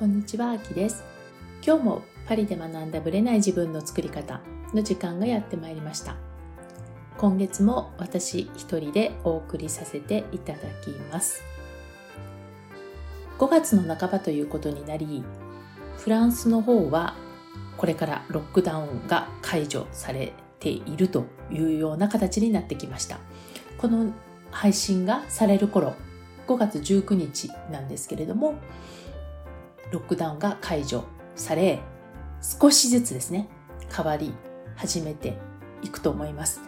こんにちは、あきです。今日もパリで学んだブレない自分の作り方の時間がやってまいりました。今月も私一人でお送りさせていただきます。5月の半ばということになり、フランスの方はこれからロックダウンが解除されているというような形になってきました。この配信がされる頃、5月19日なんですけれども、ロックダウンが解除され、少しずつですね、変わり始めていくと思います。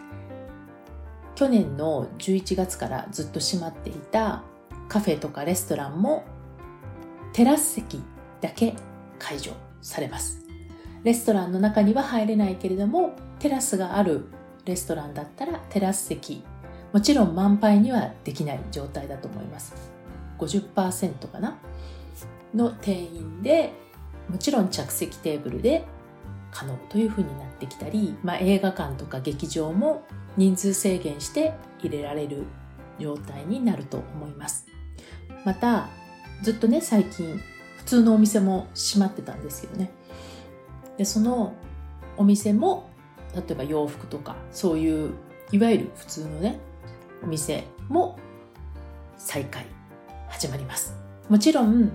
去年の11月からずっと閉まっていたカフェとかレストランもテラス席だけ解除されます。レストランの中には入れないけれども、テラスがあるレストランだったらテラス席、もちろん満杯にはできない状態だと思います。50%かなの定員で、もちろん着席テーブルで可能というふうになってきたり、まあ、映画館とか劇場も人数制限して入れられる状態になると思います。また、ずっとね、最近、普通のお店も閉まってたんですけどね。で、そのお店も、例えば洋服とか、そういう、いわゆる普通のね、お店も再開始まります。もちろん、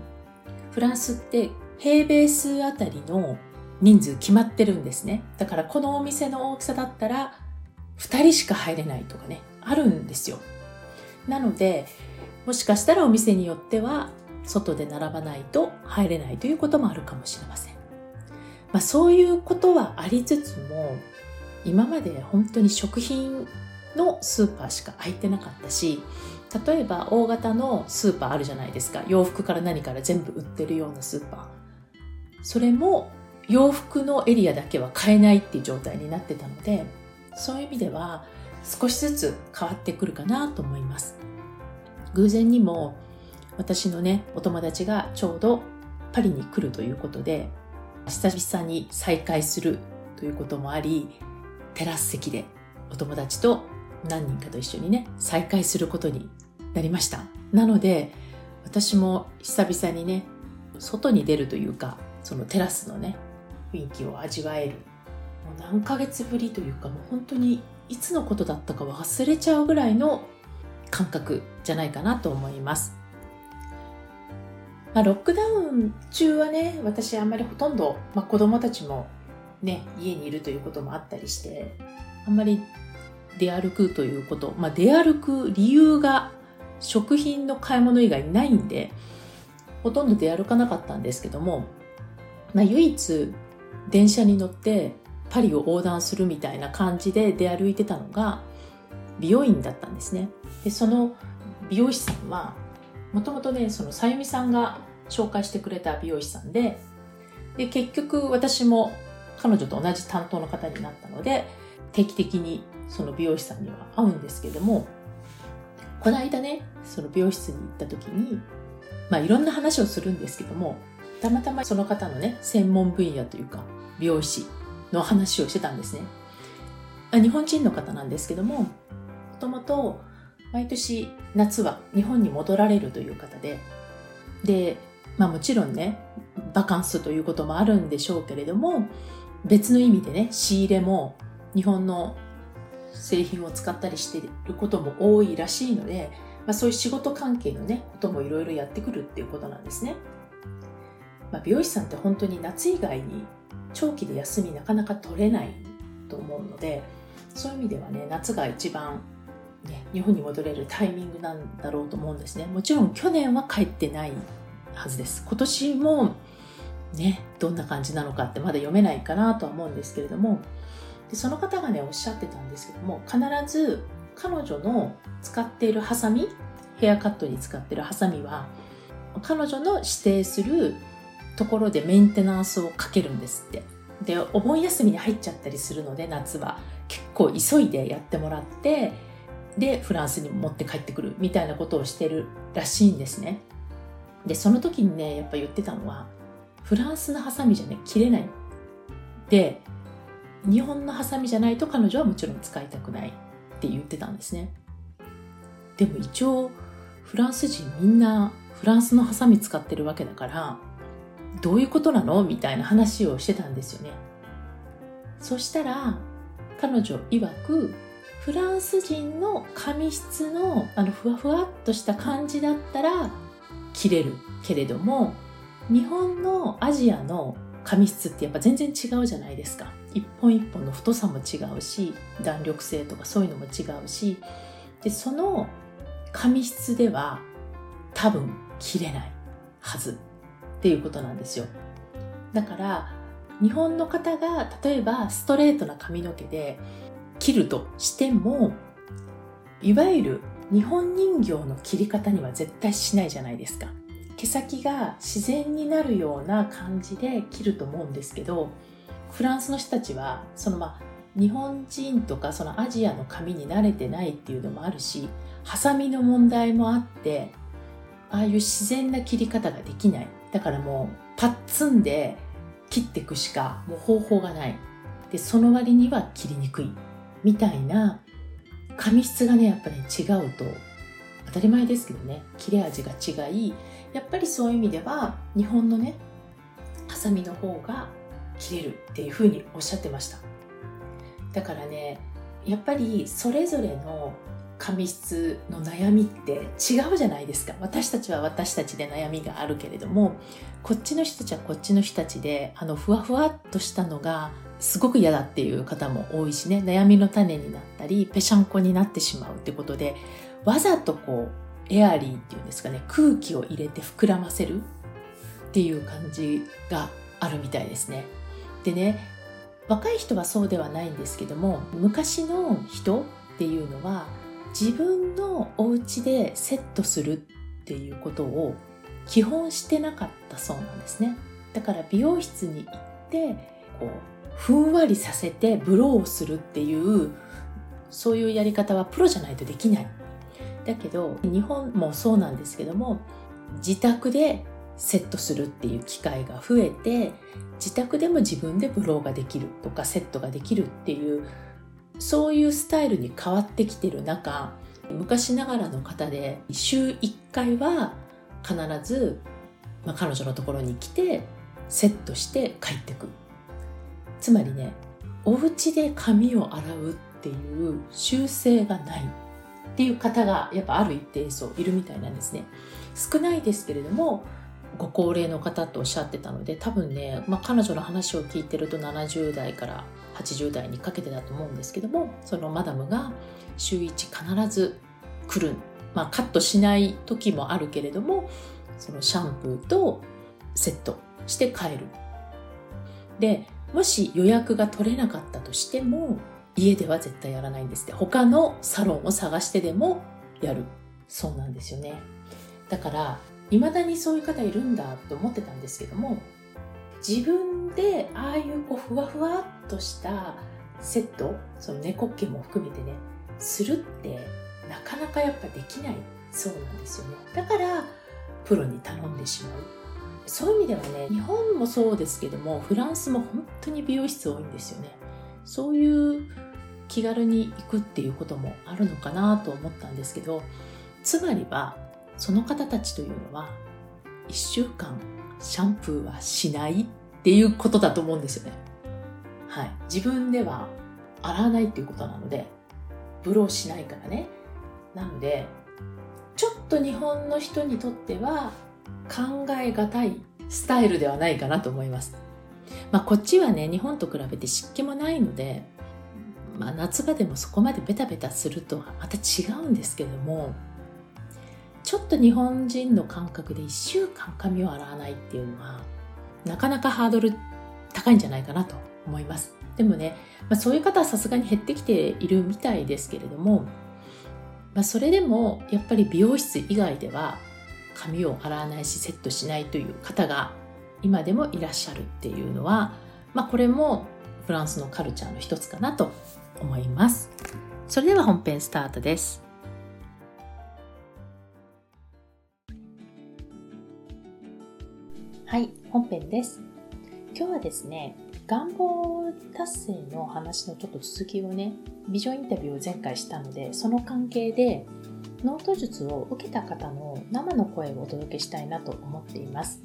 フランスって平米数あたりの人数決まってるんですね。だからこのお店の大きさだったら2人しか入れないとかね、あるんですよ。なので、もしかしたらお店によっては外で並ばないと入れないということもあるかもしれません。まあそういうことはありつつも、今まで本当に食品のスーパーしか空いてなかったし、例えば大型のスーパーあるじゃないですか。洋服から何から全部売ってるようなスーパー。それも洋服のエリアだけは買えないっていう状態になってたので、そういう意味では少しずつ変わってくるかなと思います。偶然にも私のね、お友達がちょうどパリに来るということで、久々に再会するということもあり、テラス席でお友達と何人かと一緒にね、再会することになりました。なので、私も久々にね、外に出るというか、そのテラスのね、雰囲気を味わえる。もう何ヶ月ぶりというか、もう本当にいつのことだったか忘れちゃうぐらいの感覚じゃないかなと思います。まあ、ロックダウン中はね、私あんまりほとんど、まあ、子供たちもね、家にいるということもあったりして、あんまり出歩くということ、まあ、出歩く理由が食品の買い物以外ないんで、ほとんど出歩かなかったんですけども、まあ、唯一電車に乗ってパリを横断するみたいな感じで出歩いてたのが美容院だったんですね。で、その美容師さんは、もともとね、そのさゆみさんが紹介してくれた美容師さんで、で、結局私も彼女と同じ担当の方になったので、定期的にその美容師さんには会うんですけども、この間ね、その美容室に行った時に、まあいろんな話をするんですけども、たまたまその方のね、専門分野というか、美容師の話をしてたんですね。日本人の方なんですけども、もともと毎年夏は日本に戻られるという方で、で、まあもちろんね、バカンスということもあるんでしょうけれども、別の意味でね、仕入れも日本の製品を使ったりしていることも多いらしいので、まあ、そういう仕事関係のね、こともいろいろやってくるっていうことなんですね。まあ、美容師さんって本当に夏以外に長期で休みなかなか取れないと思うので、そういう意味ではね、夏が一番ね、日本に戻れるタイミングなんだろうと思うんですね。もちろん去年は帰ってないはずです。今年もね、どんな感じなのかってまだ読めないかなとは思うんですけれども、でその方がねおっしゃってたんですけども必ず彼女の使っているハサミヘアカットに使ってるハサミは彼女の指定するところでメンテナンスをかけるんですって。でお盆休みに入っちゃったりするので夏は。結構急いでやってもらってでフランスに持って帰ってくるみたいなことをしてるらしいんですね。でその時にねやっぱ言ってたのはフランスのハサミじゃね切れない。で日本のハサミじゃないと彼女はもちろん使いたくないって言ってたんですね。でも一応フランス人みんなフランスのハサミ使ってるわけだからどういうことなのみたいな話をしてたんですよね。そしたら、彼女曰く、フランス人の髪質のあのふわふわっとした感じだったら切れるけれども日本のアジアの髪質ってやっぱ全然違うじゃないですか一本一本の太さも違うし弾力性とかそういうのも違うしでその髪質では多分切れないはずっていうことなんですよ。だから日本の方が例えばストレートな髪の毛で切るとしてもいわゆる日本人形の切り方には絶対しないじゃないですか。毛先が自然になるような感じで切ると思うんですけどフランスの人たちはそのまあ日本人とかそのアジアの髪に慣れてないっていうのもあるしハサミの問題もあってああいう自然な切り方ができない。だからもうパッツンで切っていくしかもう方法がない。でその割には切りにくいみたいな髪質がねやっぱり、ね、違うと当たり前ですけどね切れ味が違いやっぱりそういう意味では日本のねハサミの方が切れるっていうふうにおっしゃってました。だからねやっぱりそれぞれの髪質の悩みって違うじゃないですか。私たちは私たちで悩みがあるけれどもこっちの人たちはこっちの人たちであのふわふわっとしたのがすごく嫌だっていう方も多いしね。悩みの種になったりぺしゃんこになってしまうってことでわざとこうエアリーっていうんですかね空気を入れて膨らませるっていう感じがあるみたいですね。でね若い人はそうではないんですけども昔の人っていうのは自分のお家でセットするっていうことを基本してなかったそうなんですね。だから美容室に行ってこうふんわりさせてブローをするっていうそういうやり方はプロじゃないとできない。だけど日本もそうなんですけども自宅でセットするっていう機会が増えて自宅でも自分でブローができるとかセットができるっていうそういうスタイルに変わってきてる中昔ながらの方で週1回は必ず、まあ、彼女のところに来てセットして帰ってく。つまりねお家で髪を洗うっていう習性がないっていう方がやっぱある一定数いるみたいなんですね。少ないですけれどもご高齢の方とおっしゃってたので多分ね、まあ、彼女の話を聞いてると70代から80代にかけてだと思うんですけどもそのマダムが週1必ず来る、まあ、カットしない時もあるけれどもそのシャンプーとセットして帰る。でもし予約が取れなかったとしても家では絶対やらないんですって。他のサロンを探してでもやる。そうなんですよね。だから未だにそういう方いるんだと思ってたんですけども自分でああいうこうふわふわっとしたセットその猫っ毛も含めてねするってなかなかやっぱできないそうなんですよね。だからプロに頼んでしまう。そういう意味ではね日本もそうですけどもフランスも本当に美容室多いんですよね。そういう気軽に行くっていうこともあるのかなと思ったんですけどつまりはその方たちというのは1週間シャンプーはしないっていうことだと思うんですよね。はい。自分では洗わないっていうことなので、ブローしないからね。なので、ちょっと日本の人にとっては考えがたいスタイルではないかなと思います。まあこっちはね、日本と比べて湿気もないので、まあ夏場でもそこまでベタベタするとはまた違うんですけども、ちょっと日本人の感覚で1週間髪を洗わないっていうのはなかなかハードル高いんじゃないかなと思います。でもね、まあ、そういう方はさすがに減ってきているみたいですけれども、まあ、それでもやっぱり美容室以外では髪を洗わないしセットしないという方が今でもいらっしゃるっていうのは、まあ、これもフランスのカルチャーの一つかなと思います。それでは本編スタートです。はい、本編です。今日はですね、願望達成の話のちょっと続きをね、ビジョンインタビューを前回したので、その関係で、ノート術を受けた方の生の声をお届けしたいなと思っています。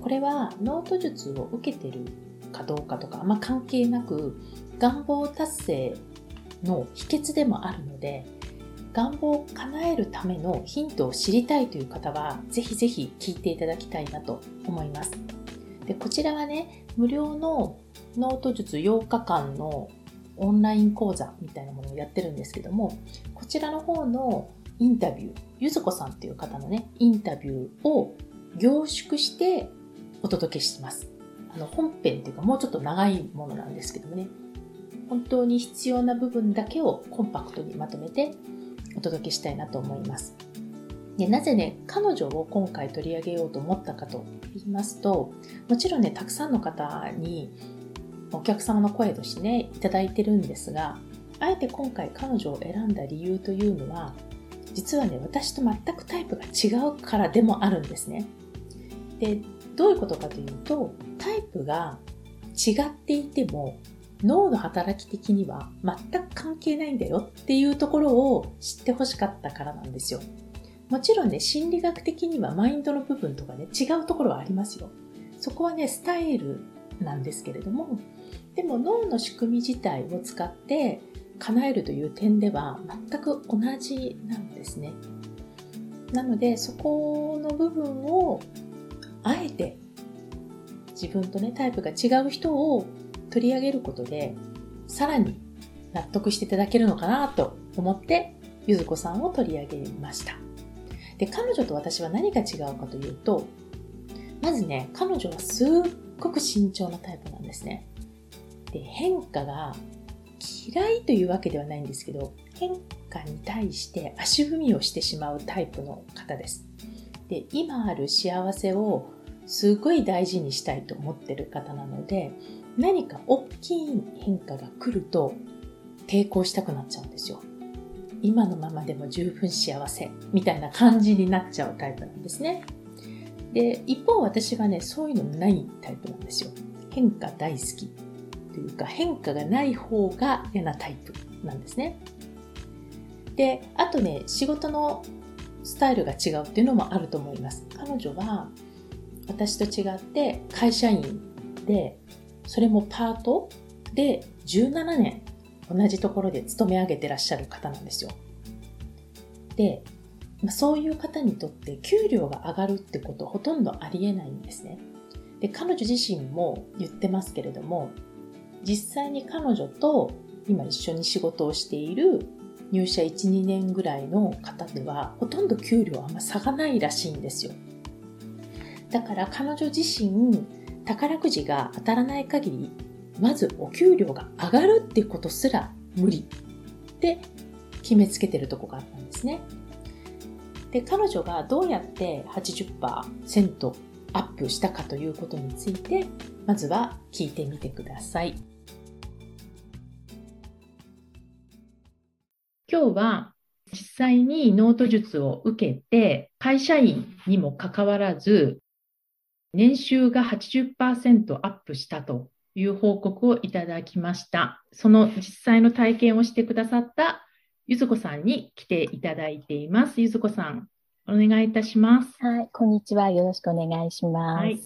これはノート術を受けてるかどうかとか、あんま、関係なく願望達成の秘訣でもあるので願望を叶えるためのヒントを知りたいという方はぜひぜひ聞いていただきたいなと思います。でこちらはね無料のノート術8日間のオンライン講座みたいなものをやってるんですけどもこちらの方のインタビューゆずこさんっていう方のねインタビューを凝縮してお届けします。あの本編っていうかもうちょっと長いものなんですけどもね。本当に必要な部分だけをコンパクトにまとめてお届けしたいなと思います。でなぜね、彼女を今回取り上げようと思ったかと言いますと、もちろんね、たくさんの方にお客様の声としてね、いただいてるんですが、あえて今回彼女を選んだ理由というのは、実はね、私と全くタイプが違うからでもあるんですね。で、どういうことかというと、タイプが違っていても、脳の働き的には全く関係ないんだよっていうところを知ってほしかったからなんですよ。もちろんね、心理学的にはマインドの部分とかね、違うところはありますよ。そこはね、スタイルなんですけれども、でも脳の仕組み自体を使って叶えるという点では全く同じなんですね。なので、そこの部分をあえて自分とね、タイプが違う人を取り上げることで、さらに納得していただけるのかなと思って、ゆずこさんを取り上げました。で、彼女と私は何が違うかというと、まずね、彼女はすっごく慎重なタイプなんですね。で、変化が嫌いというわけではないんですけど、変化に対して足踏みをしてしまうタイプの方です。で、今ある幸せをすごい大事にしたいと思ってる方なので、何か大きい変化が来ると抵抗したくなっちゃうんですよ。今のままでも十分幸せみたいな感じになっちゃうタイプなんですね。で、一方私はね、そういうのないタイプなんですよ。変化大好きというか変化がない方が嫌なタイプなんですね。で、あとね、仕事のスタイルが違うっていうのもあると思います。彼女は私と違って会社員でそれもパートで17年同じところで勤め上げてらっしゃる方なんですよ。で、まあ、そういう方にとって給料が上がるってことほとんどありえないんですね。で、彼女自身も言ってますけれども、実際に彼女と今一緒に仕事をしている入社1、2年ぐらいの方ではほとんど給料はあんま差がないらしいんですよ。だから彼女自身宝くじが当たらない限り、まずお給料が上がるっていうことすら無理って決めつけてるとこがあったんですね。で、彼女がどうやって80%アップしたかということについて、まずは聞いてみてください。今日は実際にノート術を受けて、会社員にもかかわらず、年収が80%アップしたという報告をいただきました。その実際の体験をしてくださったゆずこさんに来ていただいています。ゆずこさん、お願いいたします。はい、こんにちは。よろしくお願いします。はい、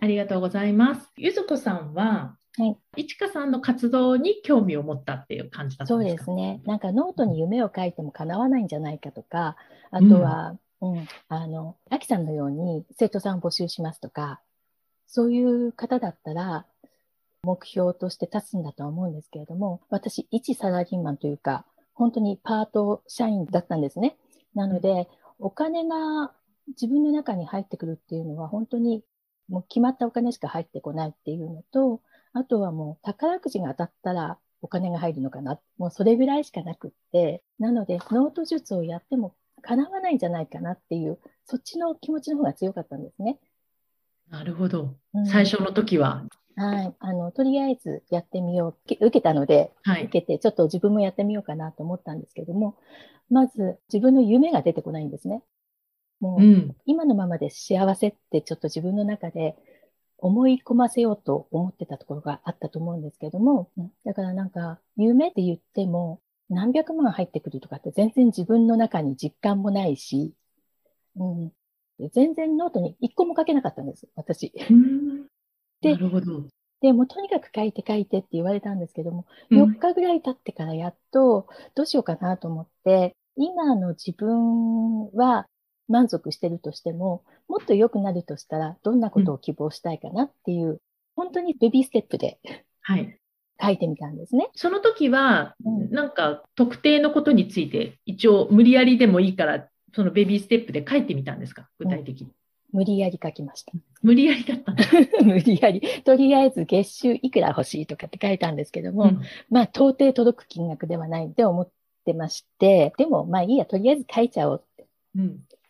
ありがとうございます。ゆずこさんは、はい、いちかさんの活動に興味を持ったっていう感じだったんですか？そうですね。なんかノートに夢を書いても叶わないんじゃないかとか、あとは、うん、うんあの、アキさんのように生徒さんを募集しますとか、そういう方だったら、目標として立つんだとは思うんですけれども、私、一サラリーマンというか、本当にパート社員だったんですね。なので、お金が自分の中に入ってくるっていうのは、本当にもう決まったお金しか入ってこないっていうのと、あとはもう宝くじが当たったらお金が入るのかな。もうそれぐらいしかなくって、なので、ノート術をやっても叶わないんじゃないかなっていう、そっちの気持ちの方が強かったんですね。なるほど。うん、最初の時は？はい。あの、とりあえずやってみよう。受けたので、はい、受けて、ちょっと自分もやってみようかなと思ったんですけども、まず自分の夢が出てこないんですね。もう、うん、今のままで幸せってちょっと自分の中で思い込ませようと思ってたところがあったと思うんですけども、だからなんか、夢って言っても、何百万入ってくるとかって全然自分の中に実感もないし、うん、全然ノートに一個も書けなかったんです、私。うんでなるほど。で、もうとにかく書いて書いてって言われたんですけども、うん4日ぐらい経ってからやっとどうしようかなと思って、今の自分は満足してるとしても、もっと良くなるとしたら、どんなことを希望したいかなっていう、本当にベビーステップではい。書いてみたんですね。その時は、うんなんか特定のことについて、一応無理やりでもいいから、そのベビーステップで書いてみたんですか？具体的に。無理やり書きました。無理やりだった。無理やり。とりあえず月収いくら欲しいとかって書いたんですけども、うんまあ到底届く金額ではないって思ってまして、でもまあいいや、とりあえず書いちゃおうって。うん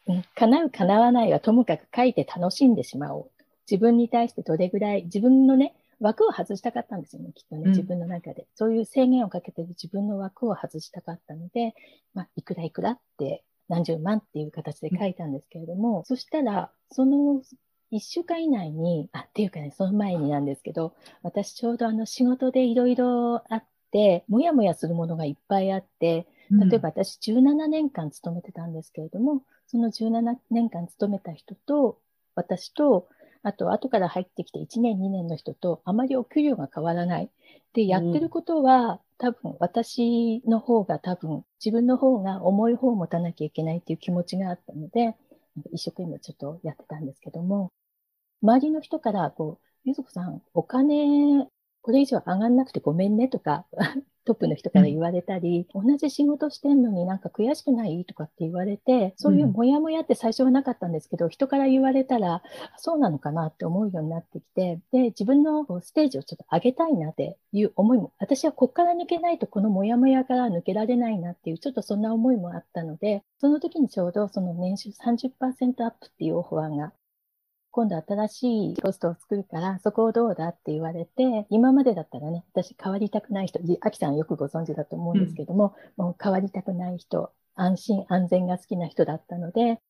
うん叶う叶わないはともかく書いて楽しんでしまおう。自分に対してどれぐらい、自分のね、枠を外したかったんですよね、きっとね、うん。自分の中で。そういう制限をかけてる自分の枠を外したかったので、まあ、いくらいくらって何十万っていう形で書いたんですけれども、そしたら、その一週間以内に、あ、っていうかね、その前になんですけど、私ちょうどあの仕事でいろいろあって、もやもやするものがいっぱいあって、例えば、私17年間勤めてたんですけれども、その17年間勤めた人と、私と、あと後から入ってきて1年、2年の人と、あまりお給料が変わらない。で、やってることは、多分私の方が多分、自分の方が重い方を持たなきゃいけないっていう気持ちがあったので、一生懸命ちょっとやってたんですけども、周りの人から、こう、ゆずこさん、お金、これ以上上がんなくてごめんねとか、トップの人から言われたり、同じ仕事してんのになんか悔しくないとかって言われて、そういうモヤモヤって最初はなかったんですけど、人から言われたら、そうなのかなって思うようになってきて、で、自分のステージをちょっと上げたいなっていう思いも、私はここから抜けないとこのモヤモヤから抜けられないなっていう、ちょっとそんな思いもあったので、その時にちょうどその年収30%アップっていうオファーが今度新しいポストを作るから、そこをどうだって言われて、今までだったらね、私変わりたくない人、アキさんよくご存知だと思うんですけども、もう変わりたくない人、安心安全が好きな人だったので、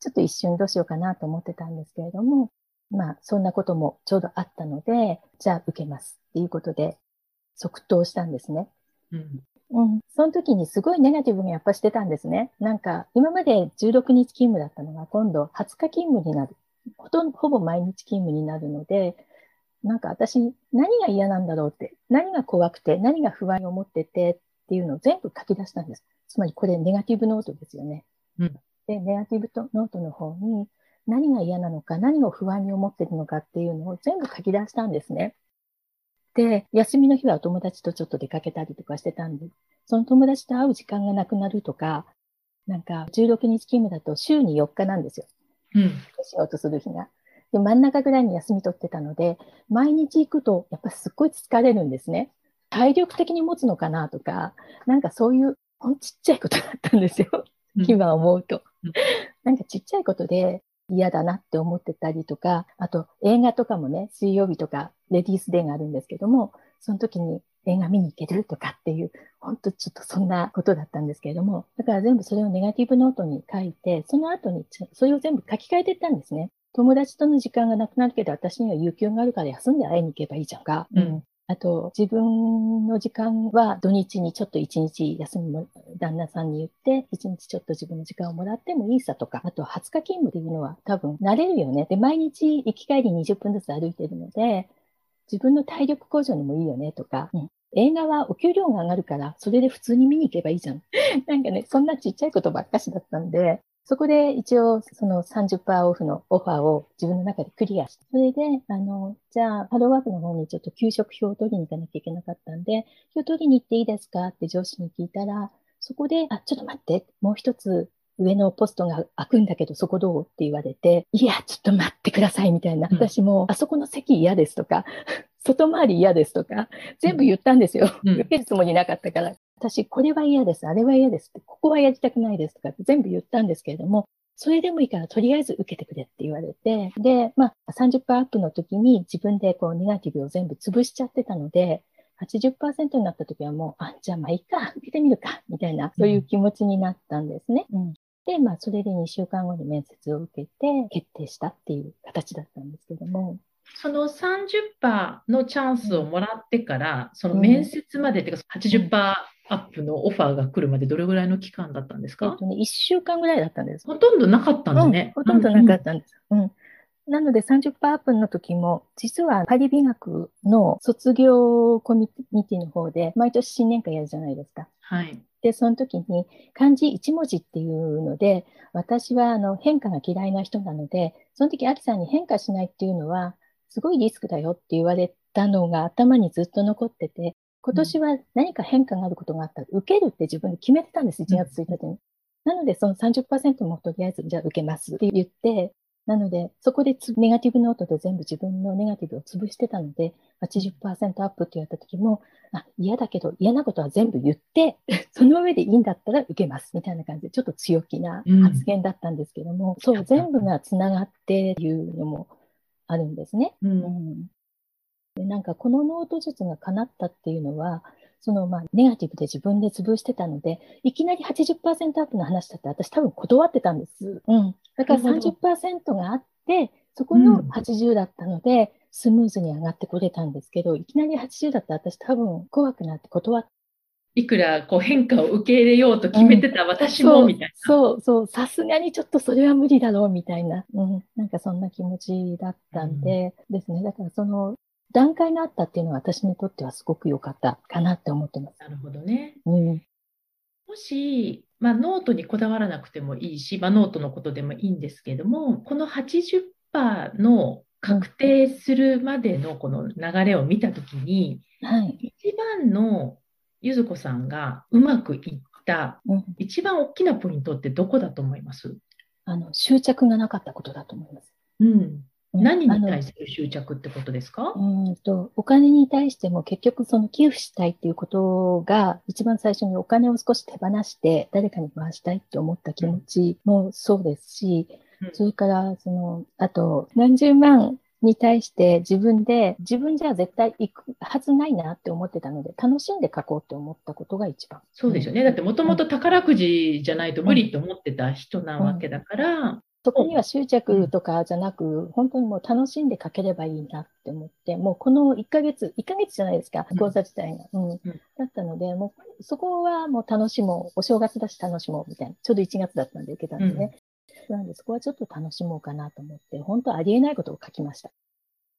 ちょっと一瞬どうしようかなと思ってたんですけれども、まあそんなこともちょうどあったので、じゃあ受けますっていうことで即答したんですね。うんうん。その時にすごいネガティブにやっぱしてたんですね。なんか、今まで16日勤務だったのが、今度20日勤務になる。ほとんど、ほぼ毎日勤務になるので、なんか私、何が嫌なんだろうって、何が怖くて、何が不安に思っててっていうのを全部書き出したんです。つまりこれネガティブノートですよね。うんで、ネガティブノートの方に、何が嫌なのか、何を不安に思ってるのかっていうのを全部書き出したんですね。で、休みの日はお友達とちょっと出かけたりとかしてたんで、その友達と会う時間がなくなるとか、なんか16日勤務だと週に4日なんですよ。うん仕事する日が。で、真ん中ぐらいに休み取ってたので、毎日行くと、やっぱすっごい疲れるんですね。体力的に持つのかなとか、なんかそういう、ほんちっちゃいことだったんですよ。うん今思うとうん。なんかちっちゃいことで嫌だなって思ってたりとか、あと映画とかもね、水曜日とかレディースデーがあるんですけども、その時に映画見に行けるとかっていう、本当ちょっとそんなことだったんですけれども、だから全部それをネガティブノートに書いて、その後にちそれを全部書き換えていったんですね。友達との時間がなくなるけど、私には有給があるから休んで会いに行けばいいじゃんか。うんあと、自分の時間は土日にちょっと一日休みも旦那さんに言って、一日ちょっと自分の時間をもらってもいいさとか、あと20日勤務っていうのは多分慣れるよね。で、毎日行き帰り20分ずつ歩いてるので、自分の体力向上にもいいよねとか、うん映画はお給料が上がるから、それで普通に見に行けばいいじゃん。なんかね、そんなちっちゃいことばっかしだったんで、そこで一応その30%オフのオファーを自分の中でクリアして、それで、あの、じゃあ、ハローワークの方にちょっと給食表を取りに行かなきゃいけなかったんで、表取りに行っていいですかって上司に聞いたら、そこで、あ、ちょっと待って、もう一つ上のポストが開くんだけど、そこどうって言われて、いや、ちょっと待ってくださいみたいな。うん私も、あそこの席嫌ですとか、外回り嫌ですとか、全部言ったんですよ。うん受けるつもりなかったから。私、これは嫌です、あれは嫌ですって、ここはやりたくないですとかって全部言ったんですけれども、それでもいいからとりあえず受けてくれって言われて、で、まあ30%アップの時に自分でこうネガティブを全部潰しちゃってたので、80%になった時はもう、あ、じゃあまあいいか、受けてみるか、みたいな、そういう気持ちになったんですね。うんで、まあそれで2週間後に面接を受けて決定したっていう形だったんですけども、その30%のチャンスをもらってから、その面接までっていうか80%アップのオファーが来るまでどれぐらいの期間だったんですか、えっとね、1週間ぐらいだったんです。ほとんどなかったんだね。うん、ほとんどなかったんです。うん、うんなので30%アップの時も、実はパリ美学の卒業コミュニティの方で、毎年新年会やるじゃないですか。はい。で、その時に漢字1文字っていうので、私はあの変化が嫌いな人なので、その時、アキさんに変化しないっていうのは、すごいリスクだよって言われたのが頭にずっと残ってて、今年は何か変化があることがあったら、受けるって自分で決めてたんです、1月1日に。なので、その30%もとりあえず、じゃあ受けますって言って、なので、そこでネガティブノートで全部自分のネガティブを潰してたので、80%アップって言われた時も、あ、嫌だけど嫌なことは全部言って、その上でいいんだったら受けます。みたいな感じで、ちょっと強気な発言だったんですけども、うん、そう、全部が繋がっていうのもあるんですね。うん、うん、でなんか、このノート術が叶ったっていうのは、そのまあネガティブで自分で潰してたので、いきなり80%アップの話だって私多分断ってたんです。うん。だから30%があって、そこの80だったので、スムーズに上がってこれたんですけど、いきなり80だったら私多分怖くなって断って。いくらこう変化を受け入れようと決めてた私も、みたいな。そうそう、さすがにちょっとそれは無理だろうみたいな、うん、なんかそんな気持ちだったんで、うん、ですね。だからその段階があったっていうのは私にとってはすごく良かったかなって思ってます。なるほどね。うん、もし、まあ、ノートにこだわらなくてもいいし、まあ、ノートのことでもいいんですけども、この80%の確定するまでのこの流れを見たときに、はい、一番のゆずこさんがうまくいった一番大きなポイントってどこだと思います？あの執着がなかったことだと思います。うん、何に対する執着ってことですか？うんとお金に対しても結局その寄付したいっていうことが一番最初にお金を少し手放して誰かに回したいって思った気持ちもそうですし、うん、それからそのあと何十万に対して自分で、自分じゃ絶対行くはずないなって思ってたので、楽しんで書こうって思ったことが一番。そうですよね。だってもともと宝くじじゃないと無理って思ってた人なわけだから、うんうん、そこには執着とかじゃなく、本当にもう楽しんで書ければいいなって思って、もうこの1ヶ月、1ヶ月じゃないですか、講座自体が。うん。だったので、もうそこはもう楽しもう、お正月だし楽しもうみたいな。ちょうど1月だったんで受けたんでね。なんで、そこはちょっと楽しもうかなと思って、本当ありえないことを書きました。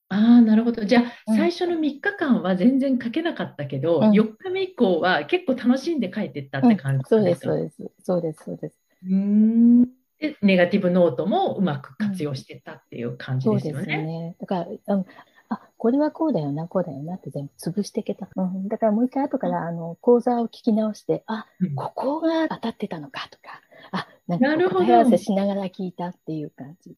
ああ、なるほど。じゃあ、うん、最初の3日間は全然書けなかったけど、うん、4日目以降は結構楽しんで書いてったって感じですか、うん、そうです、そうです。そうです、そうです。うんで、ネガティブノートもうまく活用してたっていう感じですよね。そうですね。だから、うん、あ、これはこうだよな、こうだよなって全部潰していけた。うん、だからもう一回後から、あの、講座を聞き直して、あ、ここが当たってたのかとか、あ、なんか答え合わせしながら聞いたっていう感じ。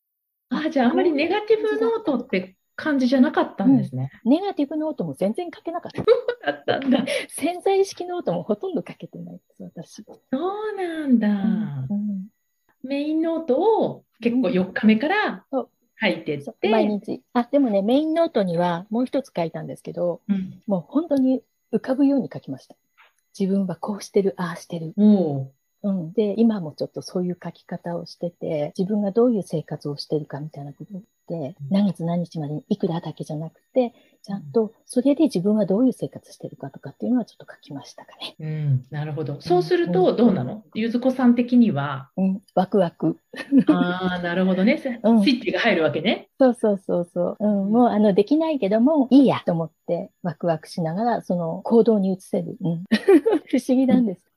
あ、じゃああんまりネガティブノートって感じじゃなかったんですね。うん、ネガティブノートも全然書けなかった。だったんだ。潜在意識ノートもほとんど書けてないです、私。そうなんだ。うん、メインノートを結構4日目から書いてって、毎日。あ、でもね、メインノートにはもう一つ書いたんですけど、もう本当に浮かぶように書きました。自分はこうしてる、ああしてる。うん、で、今もちょっとそういう書き方をしてて、自分がどういう生活をしてるかみたいなことって、何月何日までにいくらだけじゃなくて、ちゃんとそれで自分はどういう生活してるかとかっていうのはちょっと書きましたかね。うん、なるほど。そうするとどうなの、ゆずこさん的には？うん、ワクワク。ああ、なるほどね。スイッチが入るわけね。そうそうそうそう。うん、もうあの、できないけども、いいやと思ってワクワクしながら、その行動に移せる。うん、不思議なんです。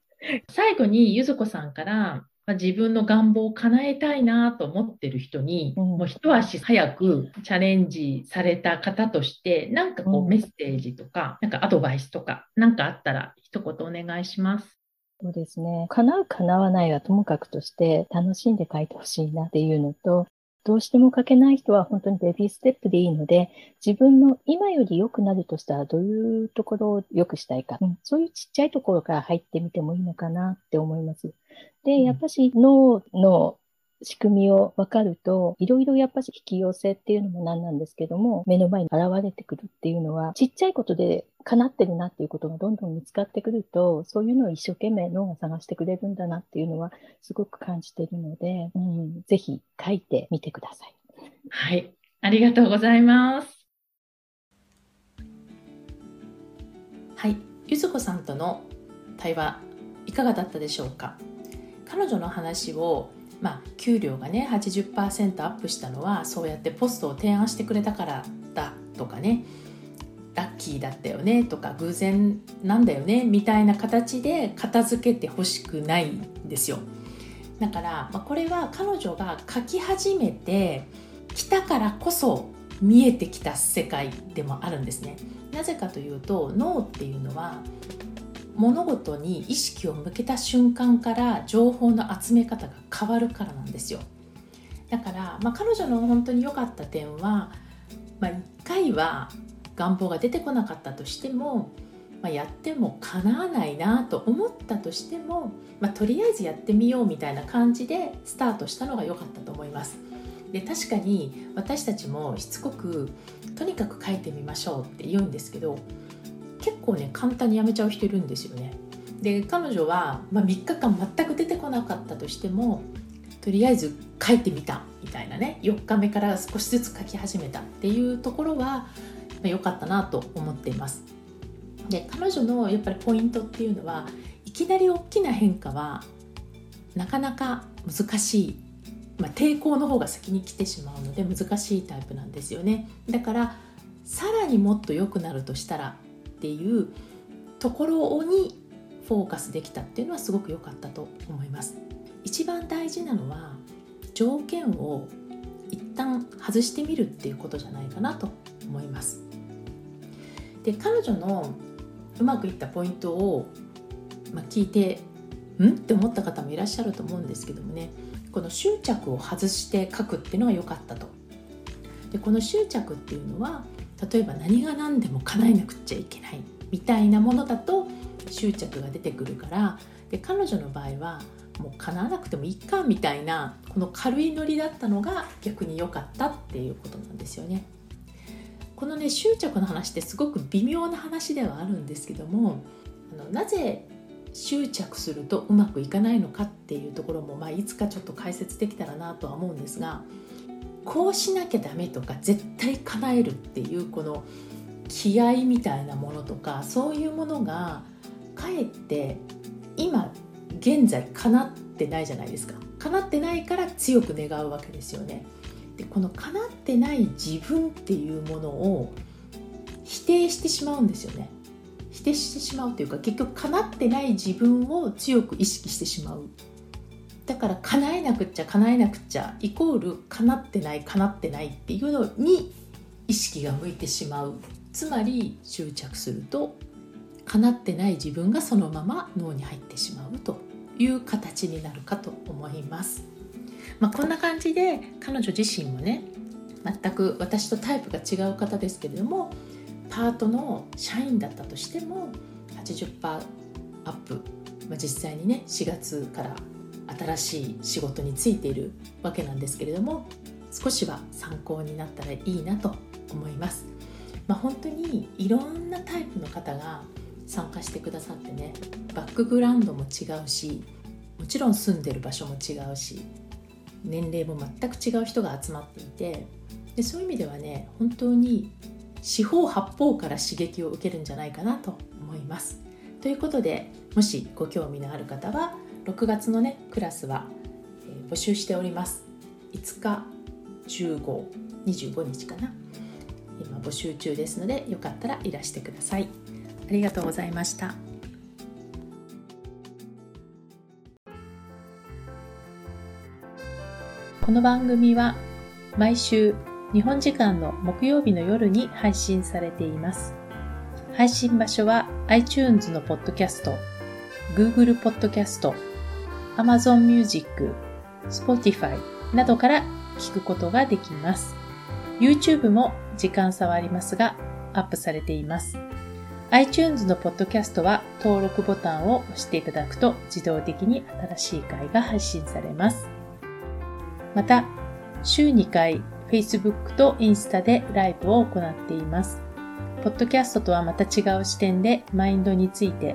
最後にゆずこさんから、まあ、自分の願望を叶えたいなと思ってる人に、うん、もう一足早くチャレンジされた方として、なんかこうメッセージとか、なんかアドバイスとか、なんかあったら一言お願いします。そうですね。叶う叶わないはともかくとして楽しんで書いてほしいなっていうのと、どうしても書けない人は本当にベビーステップでいいので、自分の今より良くなるとしたらどういうところを良くしたいか、うん、そういうちっちゃいところから入ってみてもいいのかなって思います。で、やっぱし脳の仕組みを分かると、いろいろやっぱし引き寄せっていうのもなんなんですけども、目の前に現れてくるっていうのは、ちっちゃいことで叶ってるなっていうことがどんどん見つかってくると、そういうのを一生懸命脳が探してくれるんだなっていうのはすごく感じているので、うん、ぜひ書いてみてください。はい。ありがとうございます。はい。ゆずこさんとの対話いかがだったでしょうか？彼女の話をまあ、給料がね80%アップしたのはそうやってポストを提案してくれたからだとかね。ラッキーだったよねとか偶然なんだよねみたいな形で片付けてほしくないんですよ。だから、まあ、これは彼女が書き始めてきたからこそ見えてきた世界でもあるんですね。なぜかというと脳っていうのは物事に意識を向けた瞬間から情報の集め方が変わるからなんですよ。だから、まあ、彼女の本当に良かった点は、まあ、1回は願望が出てこなかったとしても、まあ、やっても叶わないなと思ったとしても、まあ、とりあえずやってみようみたいな感じでスタートしたのが良かったと思います。で確かに私たちもしつこくとにかく書いてみましょうって言うんですけど結構ね簡単にやめちゃう人いるんですよね。で彼女は、まあ、3日間全く出てこなかったとしてもとりあえず書いてみたみたいなね。4日目から少しずつ書き始めたっていうところは良、まあ、かったなと思っています。で彼女のやっぱりポイントっていうのはいきなり大きな変化はなかなか難しい、まあ、抵抗の方が先に来てしまうので難しいタイプなんですよね。だからさらにもっと良くなるとしたらっていうところにフォーカスできたっていうのはすごく良かったと思います。一番大事なのは条件を一旦外してみるっていうことじゃないかなと思います。で彼女のうまくいったポイントを、まあ、聞いてん？って思った方もいらっしゃると思うんですけどもね。この執着を外して書くっていうのが良かったと。でこの執着っていうのは例えば何が何でも叶えなくちゃいけないみたいなものだと執着が出てくるからで彼女の場合はもう叶わなくてもいいかみたいなこの軽いノリだったのが逆に良かったっていうことなんですよね。このね執着の話ってすごく微妙な話ではあるんですけどもあのなぜ執着するとうまくいかないのかっていうところも、まあ、いつかちょっと解説できたらなとは思うんですがこうしなきゃダメとか絶対叶えるっていうこの気合みたいなものとかそういうものがかえって今現在叶ってないじゃないですか。叶ってないから強く願うわけですよね。でこの叶ってない自分っていうものを否定してしまうんですよね。否定してしまうというか結局叶ってない自分を強く意識してしまう。だから叶えなくっちゃ叶えなくっちゃイコール叶ってない叶ってないっていうのに意識が向いてしまうつまり執着すると叶ってない自分がそのまま脳に入ってしまうという形になるかと思います。まあ、こんな感じで彼女自身もね全く私とタイプが違う方ですけれどもパートの社員だったとしても80%アップ、まあ、実際にね4月から新しい仕事に就いているわけなんですけれども少しは参考になったらいいなと思います。まあ、本当にいろんなタイプの方が参加してくださってねバックグラウンドも違うしもちろん住んでる場所も違うし年齢も全く違う人が集まっていてでそういう意味ではね本当に四方八方から刺激を受けるんじゃないかなと思います。ということでもしご興味のある方は6月のねクラスは、えー、募集しております。5日1525日かな。今募集中ですのでよかったらいらしてください。ありがとうございました。この番組は毎週日本時間の木曜日の夜に配信されています。配信場所は iTunes のポッドキャスト Google ポッドキャスト Amazon Music、Spotify などから聞くことができます。YouTube も時間差はありますが、アップされています。iTunes のポッドキャストは登録ボタンを押していただくと自動的に新しい回が配信されます。また、週2回 Facebook とインスタでライブを行っています。ポッドキャストとはまた違う視点でマインドについて